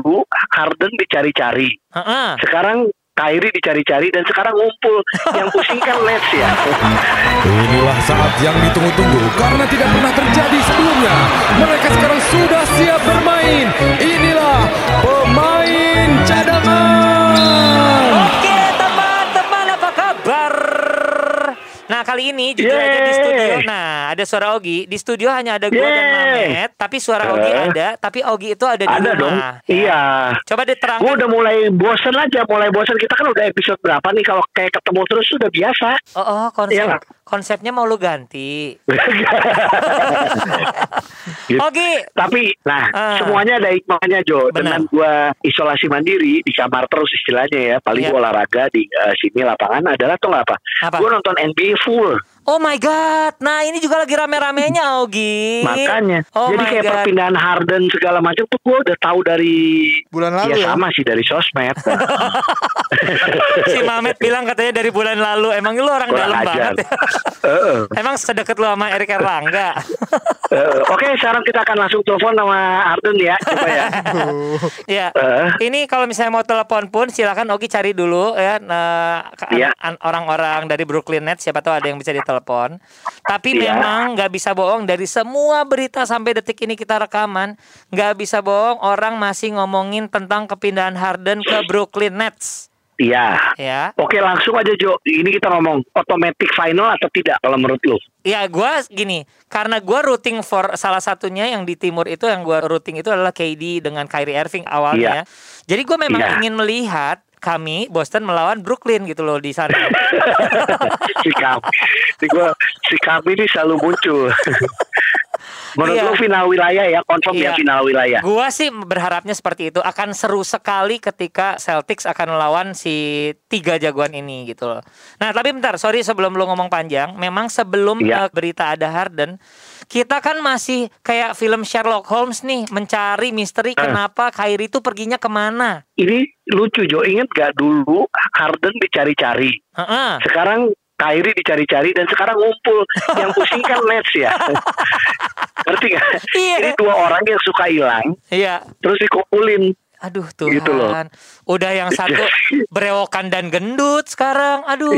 dulu Harden dicari-cari. Heeh. Sekarang Kyrie dicari-cari dan sekarang ngumpul. Yang pusing kan Nets ya. Inilah saat yang ditunggu-tunggu karena tidak pernah terjadi sebelumnya. Mereka sekarang sudah siap bermain. Inilah pemain cadangan. Nah kali ini jujur aja di Yeay. studio Nah ada suara Ogi Di studio hanya ada gue dan Yeay. Mamet Tapi suara Ogi ada Tapi Ogi itu ada di Ada rumah dong. ya. Iya. Coba Gue diterangkan udah mulai bosen aja, mulai bosen. Kita kan udah episode berapa nih kalau kayak ketemu terus sudah biasa. Oh, oh konsep, Iya nggak? Konsepnya mau lu ganti Gitu. Ogi Tapi, nah, Ah. semuanya ada hikmahnya Jo. Benar. Dengan gua isolasi mandiri di kamar terus istilahnya ya, paling gua olahraga di eh, sini lapangan adalah tuh apa? Apa? Gua nonton NBA full. Oh my god Nah ini juga lagi rame-ramenya Ogi Makanya. Oh Jadi my kayak God. perpindahan Harden segala macam tuh gua udah tahu dari Bulan lalu ya ya? sama sih dari sosmed. Si Mamet bilang katanya dari bulan lalu Emang lu orang Kurang dalam ajar. banget ya Heeh. Emang sedekat lu sama Erik Erlangga Eh, Oke, sekarang kita akan langsung telepon sama Harden ya, coba ya. Ya Eh. Ini kalau misalnya mau telepon pun silakan Ogi cari dulu ya nah, ke- Iya. an- orang-orang dari Brooklyn Nets siapa tahu ada yang bisa ditelepon. Tapi Iya. memang nggak bisa bohong dari semua berita sampai detik ini kita rekaman nggak bisa bohong orang masih ngomongin tentang kepindahan Harden ke Brooklyn Nets Iya. ya. Oke, langsung aja Jo. Ini kita ngomong automatic final atau tidak kalau menurut lu? Ya gua gini karena gua rooting for salah satunya yang di timur itu yang gua rooting itu adalah KD dengan Kyrie Irving awalnya. ya. Jadi gua memang Iya. ingin melihat kami Boston melawan Brooklyn gitu loh di sana. si kami, si gua, si kami ini selalu muncul. Menurut Iya. lu final wilayah ya, confirm Iya. ya final wilayah. Gua sih berharapnya seperti itu akan seru sekali ketika Celtics akan melawan si tiga jagoan ini gitu loh. Nah tapi bentar, sorry sebelum lu ngomong panjang, memang sebelum Iya. eh, berita ada Harden, kita kan masih kayak film Sherlock Holmes nih mencari misteri Eh. kenapa Kyrie itu perginya ke mana. Ini lucu Jo, inget gak dulu Harden dicari-cari. Heeh. Sekarang Kyrie dicari-cari dan sekarang ngumpul. Yang pusing kan Nets ya. Ngerti gak? Iya. Ini dua orang yang suka hilang, Iya. terus dikumpulin. Aduh Tuhan. Gitu loh. Udah yang satu berewokan dan gendut sekarang. Aduh.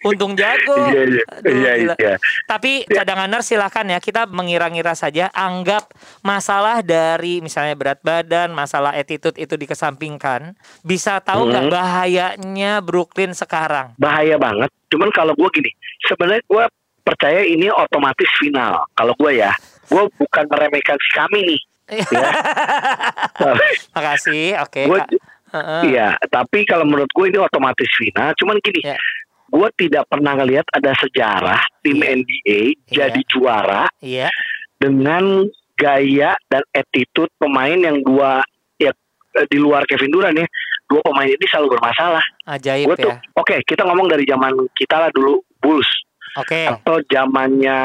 Untung jago. Iya, iya. Aduh, Iya, iya. Tapi cadanganer silahkan ya kita mengira-ngira saja anggap masalah dari misalnya berat badan, masalah attitude itu dikesampingkan. Bisa tahu nggak Hmm. bahayanya Brooklyn sekarang? bahaya banget. Cuman kalau gue gini, sebenarnya gue percaya ini otomatis final. Kalau gue ya, gue bukan meremehkan si kami nih. Ya. Makasih. Oke. Gua- Kak. Heeh. Iya, tapi kalau menurut gue ini otomatis final. Cuman gini, Ya. Gue tidak pernah ngelihat ada sejarah tim Iya. NBA Iya. jadi juara Iya. dengan gaya dan attitude pemain yang dua ya eh, di luar Kevin Durant ya, dua pemain ini selalu bermasalah. Ajaib Gue tuh, ya. oke kita ngomong dari zaman kita lah dulu Bulls Oke. atau zamannya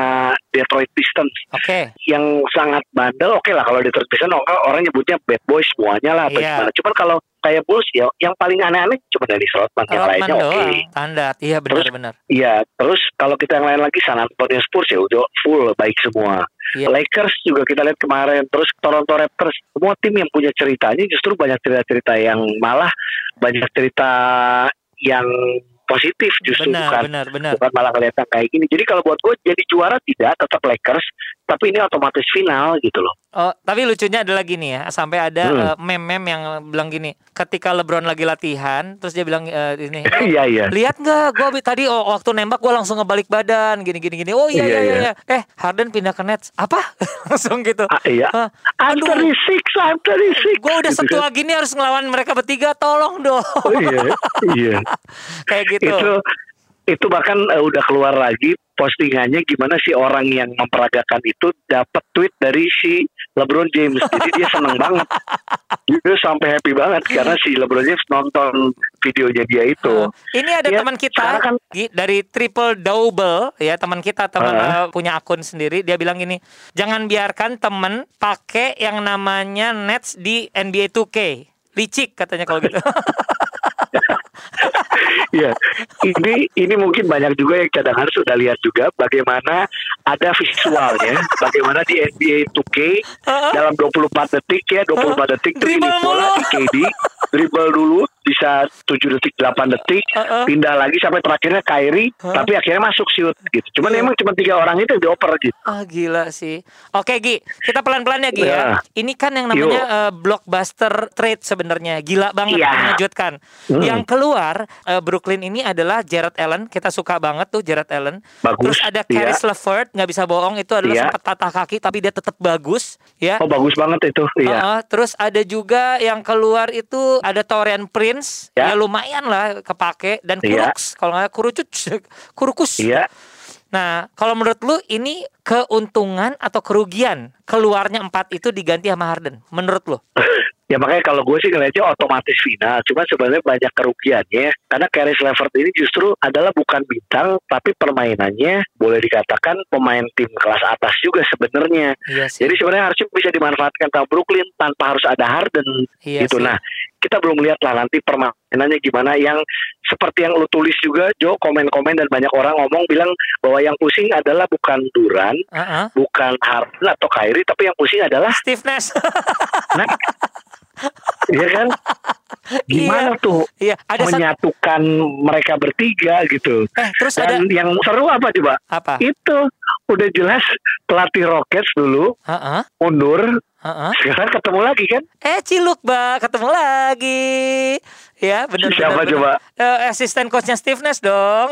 Detroit Pistons. Oke. yang sangat bandel oke lah kalau di terpisah orang, orang nyebutnya bad boy semuanya lah Iya. gimana cuman kalau kayak Bulls ya yang paling aneh-aneh cuma dari Rodman yang lainnya oke doang. Standar. Iya benar-benar. iya terus kalau kita yang lain lagi San Antonio Spurs ya udah full baik semua Iya. Lakers juga kita lihat kemarin terus Toronto Raptors semua tim yang punya ceritanya justru banyak cerita-cerita yang malah banyak cerita yang positif justru Benar, bukan benar, benar. bukan malah kelihatan kayak gini. Jadi kalau buat gue jadi juara tidak tetap Lakers, tapi ini otomatis final gitu loh. Oh, tapi lucunya adalah gini ya, sampai ada Hmm. eh, meme-meme yang bilang gini, ketika LeBron lagi latihan, terus dia bilang eh, ini, Iya iya. lihat nggak, gue tadi oh, waktu nembak gue langsung ngebalik badan, gini gini gini. Oh iya Iya, iya iya. iya. iya. Eh Harden pindah ke Nets, apa? langsung gitu. Ah, iya. Hah, I'm aduh. 36, I'm 36. Gue udah Gitu kan. setua gini harus ngelawan mereka bertiga, tolong dong. Oh iya, iya. Kayak gitu. Itu itu bahkan eh, udah keluar lagi postingannya gimana sih orang yang memperagakan itu dapat tweet dari si LeBron James. Jadi dia seneng banget. Dia sampai happy banget karena si LeBron James nonton videonya dia itu. Ini ada Ya, teman kita kan- dari Triple Double ya teman kita teman eh, punya akun sendiri dia bilang gini jangan biarkan temen pakai yang namanya Nets di NBA 2K licik katanya kalau gitu Iya, ini ini mungkin banyak juga yang cadangan sudah lihat juga bagaimana ada visualnya, bagaimana di NBA 2K dalam 24 detik ya, 24 detik tuh ini bola di KD, dribble dulu bisa 7 detik, 8 detik, Uh-uh. pindah lagi sampai terakhirnya Kyrie, tapi akhirnya masuk shoot gitu. Cuman Iya. emang cuma tiga orang itu yang dioper gitu. Ah gila sih. Oke Gi, kita pelan-pelan ya Gi ya. Ya. Ini kan yang namanya eh, blockbuster trade sebenarnya. Gila banget Iya. mengejutkan. Hmm. Yang keluar eh, Brooklyn ini adalah Jared Allen. Kita suka banget tuh Jared Allen. Bagus, Terus ada iya. Caris LeVert, nggak bisa bohong itu adalah Iya. sempat patah kaki tapi dia tetap bagus ya. Oh bagus banget itu, iya. Heeh, terus ada juga yang keluar itu ada Torian Prince, ya, Ya. lumayan lah kepake dan Iya. Kuruks kalau nggak Kurucut, Kurukus. Iya. Nah, kalau menurut lu ini keuntungan atau kerugian keluarnya empat itu diganti sama Harden? Menurut lu? Ya makanya kalau gue sih ngeliatnya otomatis final. Cuma sebenarnya banyak kerugiannya. Karena Caris LeVert ini justru adalah bukan bintang, tapi permainannya boleh dikatakan pemain tim kelas atas juga sebenarnya. Iya sih. Jadi sebenarnya harusnya bisa dimanfaatkan sama Brooklyn tanpa harus ada Harden Iya gitu. sih. Nah, kita belum lihat lah nanti permainannya gimana yang seperti yang lu tulis juga Jo komen-komen dan banyak orang ngomong bilang bahwa yang pusing adalah bukan Duran, Heeh. bukan Harden atau Kyrie tapi yang pusing adalah Steve Nash. Nah, Iya kan? Gimana tuh Iya, ada menyatukan mereka bertiga gitu. eh terus ada Dan yang seru apa coba? apa? Itu udah jelas pelatih Rockets dulu Heeh. mundur, Heeh. sekarang ketemu lagi kan? Eh Ciluk, Mbak, ketemu lagi. Ya, benar benar. Siapa benar. coba? Eh, asisten coachnya Steve Nash dong.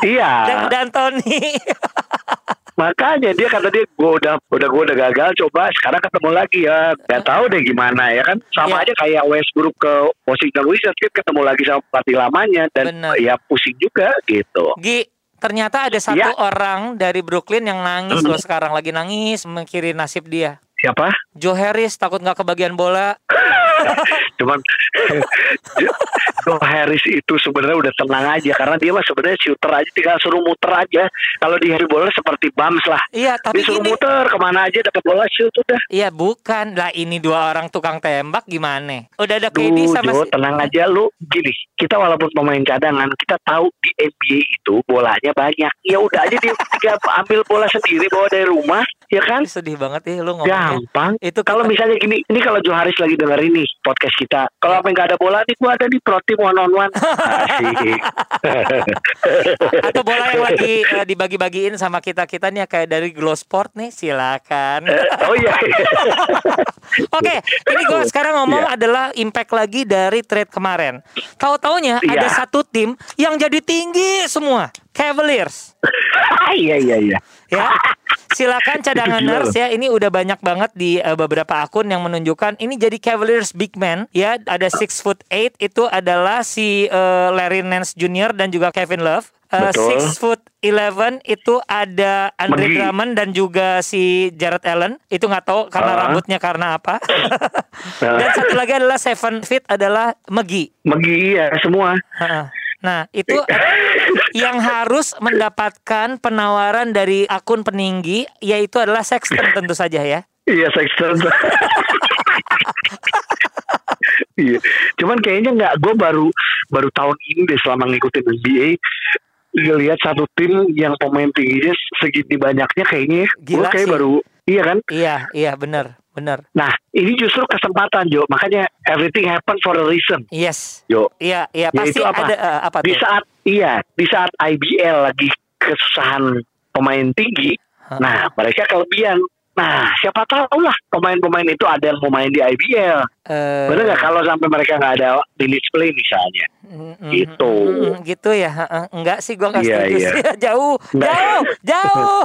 Iya. Dan, dan Tony. Makanya dia kata dia gue udah udah gue udah gagal coba sekarang ketemu lagi ya nggak tahu deh gimana ya kan sama Iya. aja kayak Westbrook ke Washington Wizards ketemu lagi sama pelatih lamanya dan Benar. ya pusing juga gitu. Gi, ternyata ada satu Ya. orang dari Brooklyn yang nangis loh sekarang lagi nangis mikirin nasib dia. Siapa? Joe Harris takut nggak kebagian bola. Cuman Joe Harris itu sebenarnya udah tenang aja karena dia mah sebenarnya shooter aja tinggal suruh muter aja. Kalau di Harry bola seperti Bams lah. Iya, tapi Dia suruh ini muter ke mana aja dapat bola shoot udah. Iya bukan lah ini dua orang tukang tembak gimana? Udah ada KD sama Jo, si- tenang aja lu. Gini, kita walaupun pemain cadangan, kita tahu di NBA itu bolanya banyak. Ya udah aja dia dia ambil bola sendiri bawa dari rumah, ya kan? sedih banget ya lu ngomongnya. Gampang. Itu Kalau kita- misalnya gini, ini kalau Joe Harris lagi denger ini podcast kita, kalau apa nggak ada bola, nih gua ada di pro team one on one. Atau bola yang lagi eh, dibagi-bagiin sama kita-kita nih kayak dari Glow Sport nih silakan. Oh iya. Oke, ini gue sekarang ngomong Iya. adalah impact lagi dari trade kemarin. Tahu-taunya Iya. ada satu tim yang jadi tinggi semua, Cavaliers. iya iya iya. Ya, silakan cadanganers Gila loh. ya. Ini udah banyak banget di eh, beberapa akun yang menunjukkan ini jadi Cavaliers big man. Ya, ada six foot eight itu adalah si eh, Larry Nance Jr. dan juga Kevin Love. Betul. six foot eleven itu ada Andre Megi. Drummond dan juga si Jared Allen. Itu nggak tahu karena Ah. rambutnya karena apa. dan satu lagi adalah seven feet adalah Megi. Megi ya semua. Heeh. Nah, itu yang harus mendapatkan penawaran dari akun peninggi yaitu adalah Sexton tentu saja ya. Iya Sexton. Iya. Cuman kayaknya nggak. Gue baru baru tahun ini deh selama ngikutin NBA ngelihat satu tim yang pemain tingginya segini banyaknya kayaknya. Gue Gila kayak sih. baru. Iya kan? Iya, iya benar, benar. Nah ini justru kesempatan Jo. Makanya everything happen for a reason. Yes. Jo. Iya, iya Ya, pasti apa? ada eh, apa Di tuh? saat iya di saat IBL lagi kesusahan pemain tinggi. Ha-ha. Nah mereka kelebihan. Nah siapa tahu lah pemain-pemain itu ada yang mau main di IBL. Eh, Bener nggak kalau sampai mereka nggak ada di display misalnya? mm, mm, Gitu. mm, gitu ya. heeh. Enggak sih gua nggak Iya, setuju iya. sih. jauh, Nggak. jauh, jauh.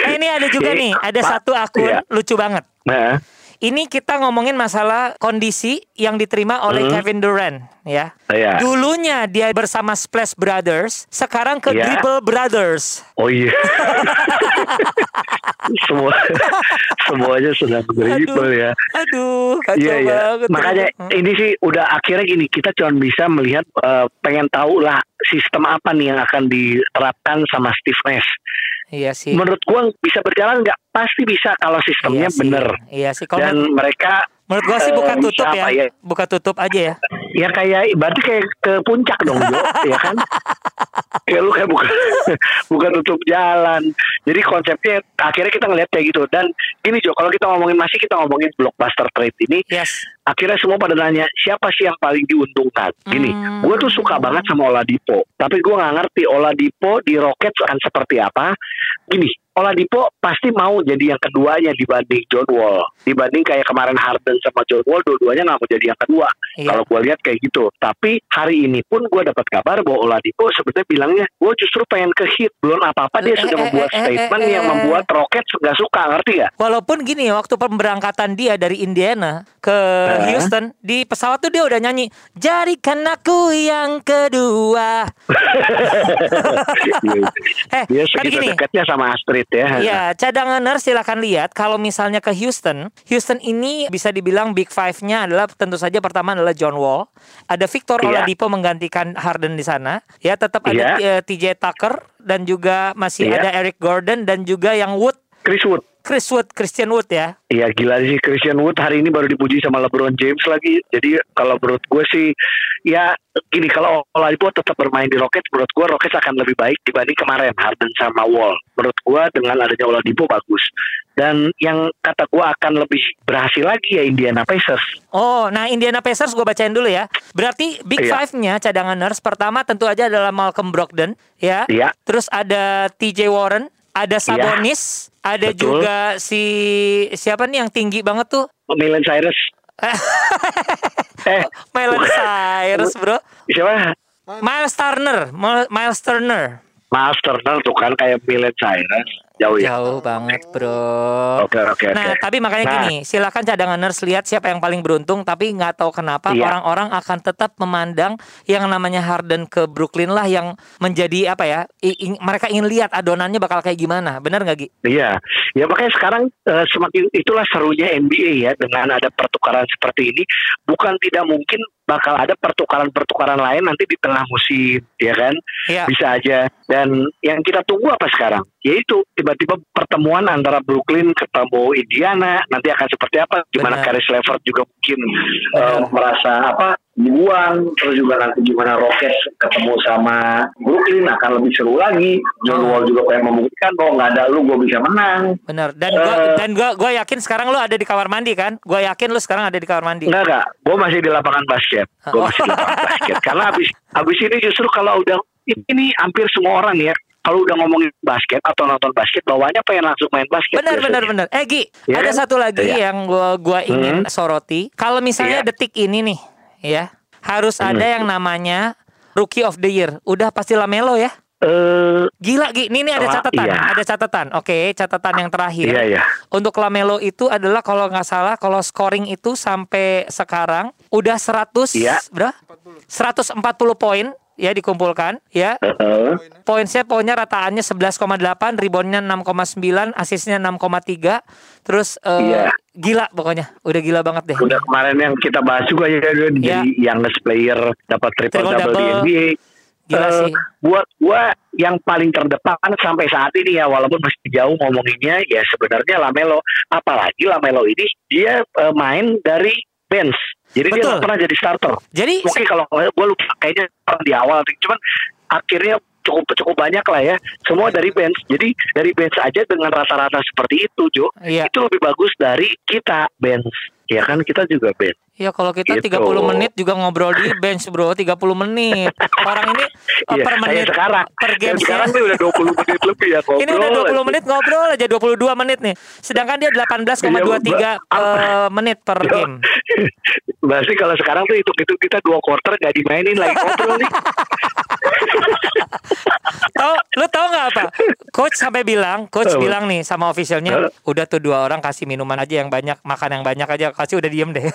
eh, ini ada juga nih, ada satu akun iya. lucu banget. Nah, Ini kita ngomongin masalah kondisi yang diterima oleh Hmm. Kevin Durant ya. ya. Dulunya dia bersama Splash Brothers, sekarang ke Iya. Dribble Brothers. Oh iya. Semua semuanya sedang dribble ya. Aduh, kacau Iya iya. banget. Makanya Hmm. ini sih udah akhirnya gini kita cuma bisa melihat eh, pengen tahu lah sistem apa nih yang akan diterapkan sama Steve Nash. Iya sih. Menurut gua bisa berjalan nggak? Pasti bisa kalau sistemnya Iya sih. bener. Iya sih. Kalau Dan mereka menurut gua sih eh, buka tutup siapa ya. Buka tutup aja ya. ya kayak berarti kayak ke puncak dong Jo ya kan kayak lu kayak bukan bukan tutup jalan jadi konsepnya akhirnya kita ngeliat kayak gitu dan gini Jo kalau kita ngomongin masih kita ngomongin blockbuster trade ini Yes. akhirnya semua pada nanya siapa sih yang paling diuntungkan gini Hmm. gue tuh suka banget sama Oladipo tapi gue nggak ngerti Oladipo di Rockets akan seperti apa gini Oladipo pasti mau jadi yang keduanya dibanding John Wall dibanding kayak kemarin Harden sama John Wall dua-duanya nggak mau jadi yang kedua Iya. kalau gue lihat kayak gitu tapi hari ini pun gue dapat kabar bahwa Oladipo sebenarnya bilangnya gue justru pengen ke hit belum apa-apa dia Eh, sudah eh, membuat eh, eh, statement eh, yang membuat Rockets nggak suka ngerti ya Walaupun gini waktu pemberangkatan dia dari Indiana ke? Houston di pesawat tuh dia udah nyanyi jadikan aku yang kedua. Eh, dia kan gini. dekatnya sama Astrid ya Ya, cadanganer silakan lihat kalau misalnya ke Houston, Houston ini bisa dibilang big five-nya adalah tentu saja pertama adalah John Wall, ada Victor Iya. Oladipo menggantikan Harden di sana, ya tetap ada Iya. eh, TJ Tucker dan juga masih Iya. ada Eric Gordon dan juga yang Wood, Chris Wood Chris Wood, Christian Wood ya. Iya gila sih Christian Wood hari ini baru dipuji sama LeBron James lagi. Jadi kalau menurut gue sih ya gini kalau Oladipo tetap bermain di Rockets menurut gue Rockets akan lebih baik dibanding kemarin Harden sama Wall. Menurut gue dengan adanya Oladipo bagus. Dan yang kata gue akan lebih berhasil lagi ya Indiana Pacers. Oh, nah Indiana Pacers gue bacain dulu ya. Berarti Big Iya. Five-nya cadanganers pertama tentu aja adalah Malcolm Brogdon, ya. Iya. Terus ada TJ Warren, ada Sabonis, ada Betul. juga si siapa nih yang tinggi banget tuh? Milan Cyrus. eh Miles bukan. Cyrus, Bro. Siapa? Miles Turner, Mil- Miles Turner. Miles Turner tuh kan kayak Milan Cyrus. Jauh ya. Jauh banget, Bro. Oke oke oke. Nah, tapi makanya Nah. gini, silakan cadanganers lihat siapa yang paling beruntung, tapi nggak tahu kenapa Iya. orang-orang akan tetap memandang yang namanya Harden ke Brooklyn lah yang menjadi apa ya? i- mereka ingin lihat adonannya bakal kayak gimana, benar nggak Gi? Iya, ya makanya sekarang eh, semakin itulah serunya NBA ya dengan ada pertukaran seperti ini. Bukan tidak mungkin bakal ada pertukaran-pertukaran lain nanti di tengah musim, ya kan? Iya. Bisa aja. Dan yang kita tunggu apa sekarang? Yaitu tiba-tiba pertemuan antara Brooklyn ketemu Indiana nanti akan seperti apa? Gimana. Caris LeVert juga mungkin Benar. merasa apa? dibuang terus juga nanti gimana Rockets ketemu sama Brooklyn akan lebih seru lagi John Oh. Wall juga pengen membuktikan bahwa nggak ada lu gue bisa menang Benar. Dan gua Eh. dan gua gua yakin sekarang lu ada di kamar mandi kan? Gua yakin lu sekarang ada di kamar mandi. Enggak enggak, gue masih di lapangan basket. Gue masih di lapangan basket. Karena abis abis ini justru kalau udah ini hampir semua orang ya kalau udah ngomongin basket atau nonton basket bawahnya pengen langsung main basket. Benar benar benar. Eh Gi, Ya ada kan? satu lagi Iya. yang gua gua ingin Hmm. soroti. Kalau misalnya Iya. detik ini nih, ya harus Hmm. ada yang namanya Rookie of the Year. Udah pasti Lamelo ya. Eh, Gila Gi, ini, ini ada catatan, iya. ada catatan. Oke, catatan yang terakhir. iya iya. Untuk Lamelo itu adalah kalau nggak salah kalau scoring itu sampai sekarang udah 100 Iya. berapa? 140 poin ya dikumpulkan ya. Heeh. Poinnya poinnya rataannya 11,8, reboundnya 6,9, asisnya 6,3. Terus eh, Iya. gila pokoknya, udah gila banget deh. Udah kemarin yang kita bahas juga ya dia Iya. jadi youngest player dapat triple Triple double di double. NBA. Gila Eh, sih. Buat gua yang paling terdepan sampai saat ini ya walaupun masih jauh ngomonginnya ya sebenarnya Lamelo. Apalagi Lamelo ini dia eh, main dari bench. Jadi dia Betul. nggak pernah jadi starter. Jadi Mungkin kalau gue lupa kayaknya di awal, cuman akhirnya cukup cukup banyak lah ya. Semua dari bench. Jadi dari bench aja dengan rata-rata seperti itu, Jo. Iya. Itu lebih bagus dari kita bench. Ya kan kita juga bench. Ya kalau kita Gitu. 30 menit juga ngobrol di bench, Bro. 30 menit. Orang ini Iya, per menit sekarang. per game sekarang nih udah 20 menit lebih ya ngobrol. Ini udah 20 aja. menit ngobrol aja 22 menit nih. Sedangkan dia 18,23 eh, menit per Yo. game. Berarti kalau sekarang tuh hitung-hitung kita dua quarter gak dimainin lagi ngobrol nih. Tahu lu tahu nggak apa? Coach sampai bilang, coach Apa? bilang nih sama officialnya, udah tuh dua orang kasih minuman aja yang banyak, makan yang banyak aja, kasih udah diem deh.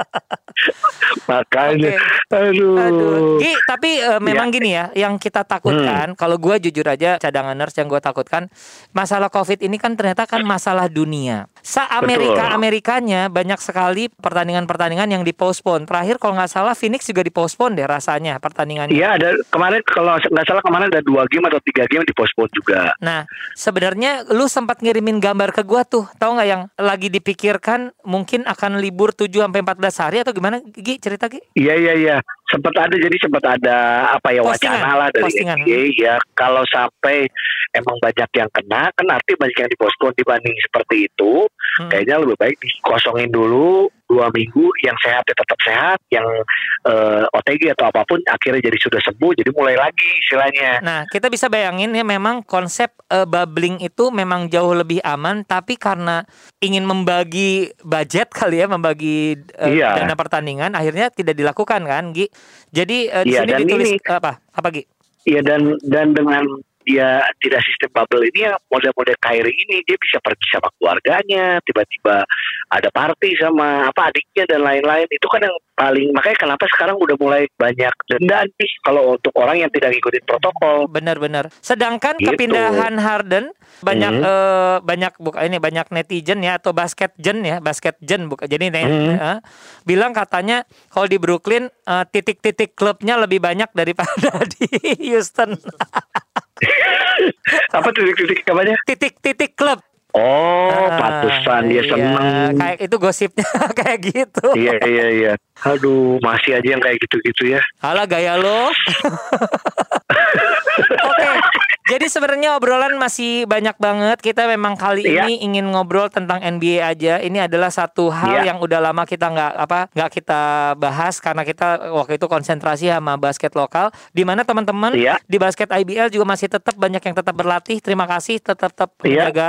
Makanya, Oke. aduh. Aduh, Gi, tapi eh, memang Ya. gini ya, yang kita takutkan, kalau gue jujur aja cadangan nurse yang gue takutkan, masalah COVID ini kan ternyata kan masalah dunia. Sa Amerika Amerikanya banyak sekali pertandingan-pertandingan yang dipospon. Terakhir kalau nggak salah Phoenix juga dipospon deh rasanya pertandingannya. Iya ada kemarin kalau nggak salah kemarin ada dua game atau tiga game di postpone juga. Nah, sebenarnya lu sempat ngirimin gambar ke gua tuh, tahu nggak yang lagi dipikirkan mungkin akan libur 7 sampai 14 hari atau gimana? Gi, cerita Gi? Iya iya iya. Sempat ada jadi sempat ada apa ya Postingan, wacana lah dari postingan. NBA ya kalau sampai emang banyak yang kena kan arti banyak yang dipospon dibanding seperti itu Hmm. kayaknya lebih baik dikosongin dulu dua minggu yang sehat ya tetap sehat yang eh, OTG atau apa pun akhirnya jadi sudah sembuh jadi mulai lagi istilahnya Nah, kita bisa bayangin ya memang konsep eh, bubbling itu memang jauh lebih aman tapi karena ingin membagi budget kali ya, membagi eh, Iya. dana pertandingan akhirnya tidak dilakukan kan, Gi. Jadi eh, di Iya, sini ditulis ini- apa? Apa, Gi? Iya dan dan dengan dia tidak sistem bubble ini ya model-model Kyrie ini dia bisa pergi sama keluarganya tiba-tiba ada party sama apa adiknya dan lain-lain itu kan yang paling makanya kenapa sekarang udah mulai banyak denda nih kalau untuk orang yang tidak ngikutin protokol Benar-benar. Sedangkan Gitu. kepindahan Harden banyak Mhm. eh, banyak buka ini banyak netizen ya atau basket gen ya, basket gen buka. Jadi Mhm. eh, bilang katanya kalau di Brooklyn eh, titik-titik klubnya lebih banyak daripada di Houston. apa titik-titik apanya Titik-titik klub. oh Ah, pantesan dia iya, seneng Kayak itu gosipnya kayak gitu. iya iya iya aduh masih aja yang kayak gitu-gitu ya Alah gaya lo. Oke. Jadi sebenarnya obrolan masih banyak banget. Kita memang kali Iya. ini ingin ngobrol tentang NBA aja. Ini adalah satu hal Iya. yang udah lama kita nggak apa nggak kita bahas karena kita waktu itu konsentrasi sama basket lokal. Di mana teman-teman Iya. di basket IBL juga masih tetap banyak yang tetap berlatih. Terima kasih tetap tetap Iya. menjaga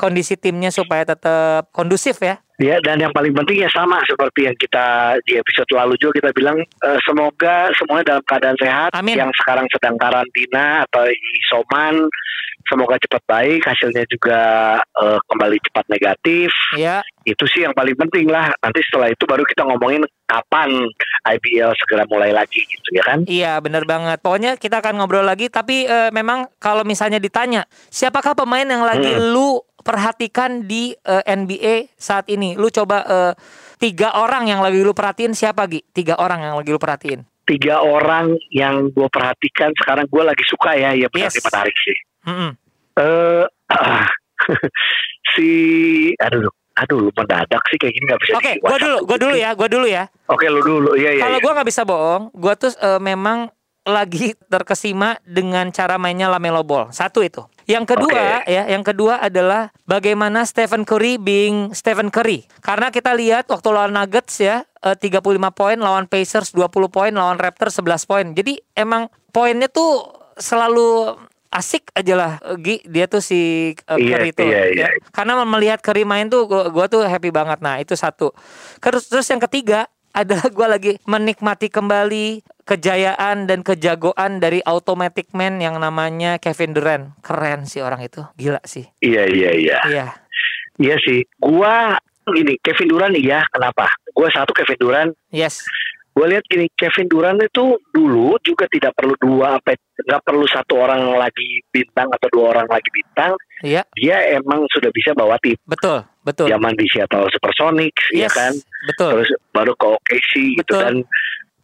kondisi timnya supaya tetap kondusif ya. Ya, dan yang paling penting ya sama seperti yang kita di episode lalu juga kita bilang eh, semoga semuanya dalam keadaan sehat. Amin. Yang sekarang sedang karantina atau isoman, semoga cepat baik, hasilnya juga eh, kembali cepat negatif. Ya. Itu sih yang paling penting lah. Nanti setelah itu baru kita ngomongin kapan IBL segera mulai lagi gitu ya kan? Iya benar banget. Pokoknya kita akan ngobrol lagi. Tapi eh, memang kalau misalnya ditanya siapakah pemain yang lagi Hmm. lu perhatikan di eh, NBA saat ini? Lu coba eh, tiga orang yang lagi lu perhatiin siapa Gi? Tiga orang yang lagi lu perhatiin. Tiga orang yang gue perhatikan sekarang gue lagi suka ya, ya benar Yes. menarik sih. Mm-mm. eh si aduh aduh lu mendadak sih kayak gini nggak bisa Oke, gua WhatsApp. dulu, gua dulu ya, gua dulu ya. oke lu dulu iya iya Kalau iya. gua nggak bisa bohong, gua tuh eh, memang lagi terkesima dengan cara mainnya Lamelo Ball. Satu itu. Yang kedua Oke. ya, yang kedua adalah bagaimana Stephen Curry being Stephen Curry. Karena kita lihat waktu lawan Nuggets ya, eh, 35 poin lawan Pacers 20 poin lawan Raptors 11 poin. Jadi emang poinnya tuh selalu asik aja lah eh, Gi dia tuh si eh, Iya, Curry tuh iya, ya. iya. karena melihat Curry main tuh gua, gua tuh happy banget nah itu satu terus terus yang ketiga adalah gua lagi menikmati kembali kejayaan dan kejagoan dari automatic man yang namanya Kevin Durant. Keren sih orang itu. Gila sih. Iya iya iya. Iya. Iya sih. Gua gini Kevin Durant iya kenapa? Gua satu Kevin Durant. Yes. Gue lihat gini Kevin Durant itu dulu juga tidak perlu dua apa nggak perlu satu orang lagi bintang atau dua orang lagi bintang. Iya. Dia emang sudah bisa bawa tim. Betul betul. Zaman di Seattle Supersonics ya yes kan? betul. Terus baru ke OKC gitu Betul. dan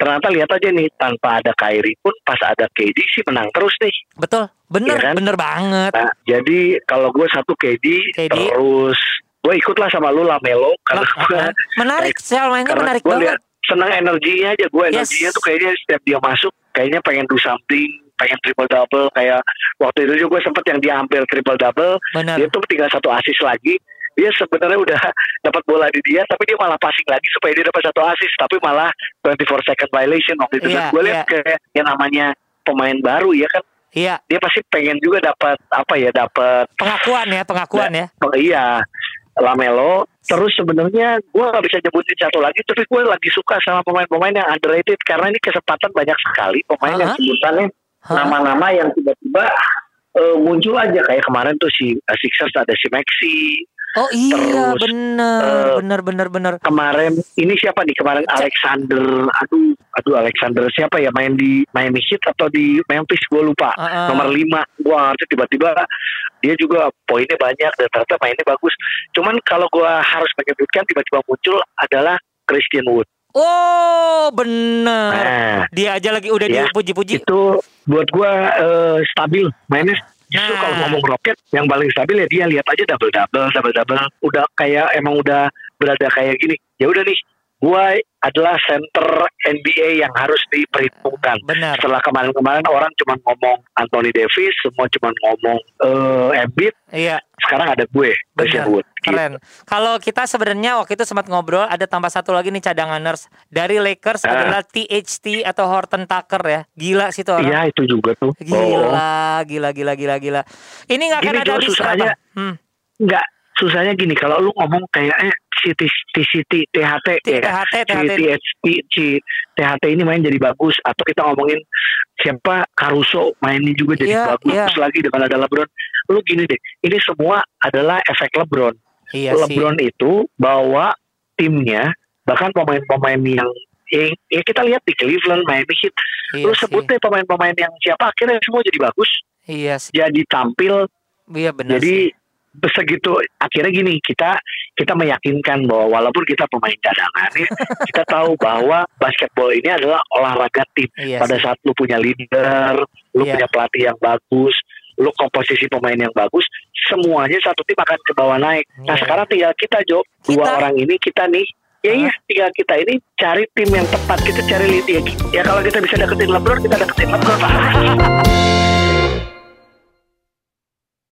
ternyata lihat aja nih tanpa ada Kyrie pun pas ada KD sih menang terus nih betul bener Iya kan? bener banget nah jadi kalau gue satu KD, KD. terus gue ikutlah sama lu Lamelo karena Lah, gue menarik soal mainnya menarik banget lihat senang energinya aja gue Yes. energinya tuh kayaknya setiap dia masuk kayaknya pengen do something pengen triple double kayak waktu itu juga gue sempet yang dia hampir triple double bener dia tuh tinggal satu assist lagi dia sebenarnya udah dapat bola di dia tapi dia malah passing lagi supaya dia dapat satu assist tapi malah 24 second violation. Waktu itu Dan gue lihat iya. kayak yang namanya pemain baru ya kan? Iya. Dia pasti pengen juga dapat apa ya dapat pengakuan ya pengakuan ya. Oh, iya. Lamelo. Terus sebenarnya gue nggak bisa nyebutin satu lagi tapi gue lagi suka sama pemain-pemain yang underrated karena ini kesempatan banyak sekali pemain yang Hah? sebutannya Hah? nama-nama yang tiba-tiba eh, muncul aja. Kayak kemarin tuh si uh, Sixers ada si Maxi Oh iya, Terus, bener, eh, bener, bener, bener. Kemarin ini siapa nih kemarin Alexander, aduh, aduh Alexander siapa ya main di Miami Heat atau di Memphis gue lupa. Ah, ah. Nomor 5 Wah itu tiba-tiba dia juga poinnya banyak dan ternyata mainnya bagus. Cuman kalau gua harus menyebutkan tiba-tiba muncul adalah Christian Wood. Oh, bener. Nah, Dia aja lagi udah Ya, dipuji-puji. itu buat gua eh, stabil mainnya. Justru Nah. kalau ngomong Rocket yang paling stabil ya dia lihat aja double double double double udah kayak emang udah berada kayak gini. Ya udah nih, gua adalah center NBA yang harus diperhitungkan. Benar. Setelah kemarin-kemarin orang cuma ngomong Anthony Davis, semua cuma ngomong eh Embiid, Iya, sekarang ada gue, Christian benar. Wood. Gitu. Keren. Kalau kita sebenarnya waktu itu sempat ngobrol ada tambah satu lagi nih cadanganers dari Lakers Ah. adalah THT atau Horton Tucker ya. Gila sih tuh orang. Iya itu juga tuh. Oh, Gila, gila, gila, gila, gila. Ini nggak akan ada Jo, habis susahnya. berapa? Hmm. Enggak, susahnya gini kalau lu ngomong kayak eh si T- TCT THT T- ya kan? THT, si THT. THT si THT ini main jadi bagus atau kita ngomongin siapa Caruso mainnya juga jadi Iya, bagus iya. lagi dengan ada LeBron. Lu gini deh, ini semua adalah efek LeBron. Iya sih. LeBron itu bawa timnya bahkan pemain-pemain yang yang ya kita lihat di Cleveland, Miami Heat, Iya lu sih. sebut deh pemain-pemain yang siapa akhirnya semua jadi bagus, Iya sih. jadi tampil Iya benar jadi sih. Segitu akhirnya gini kita kita meyakinkan bahwa walaupun kita pemain cadangan ya, kita tahu bahwa basketball ini adalah olahraga tim. Iya Pada saat lu punya leader, lu Iya. punya pelatih yang bagus, lu komposisi pemain yang bagus, semuanya satu tim akan ke bawah naik. Nah Iya. sekarang tinggal kita Jo, dua Kita? orang ini kita nih. Ya iya, tinggal kita ini cari tim yang tepat. Kita cari lead ya. Ya kalau kita bisa deketin LeBron, kita deketin LeBron.